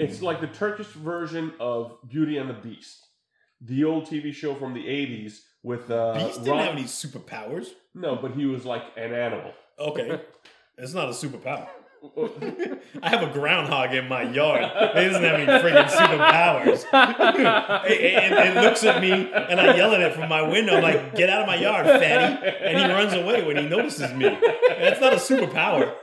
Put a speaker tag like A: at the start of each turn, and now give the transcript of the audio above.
A: It's like the Turkish version of Beauty and the Beast, the old TV show from the '80s with uh,
B: Beast didn't
A: Ron-
B: have any superpowers.
A: No, but he was like an animal.
B: Okay, it's not a superpower. I have a groundhog in my yard. It doesn't have any freaking superpowers. it, it, it looks at me and I yell at it from my window, like, get out of my yard, fatty. And he runs away when he notices me. That's not a superpower.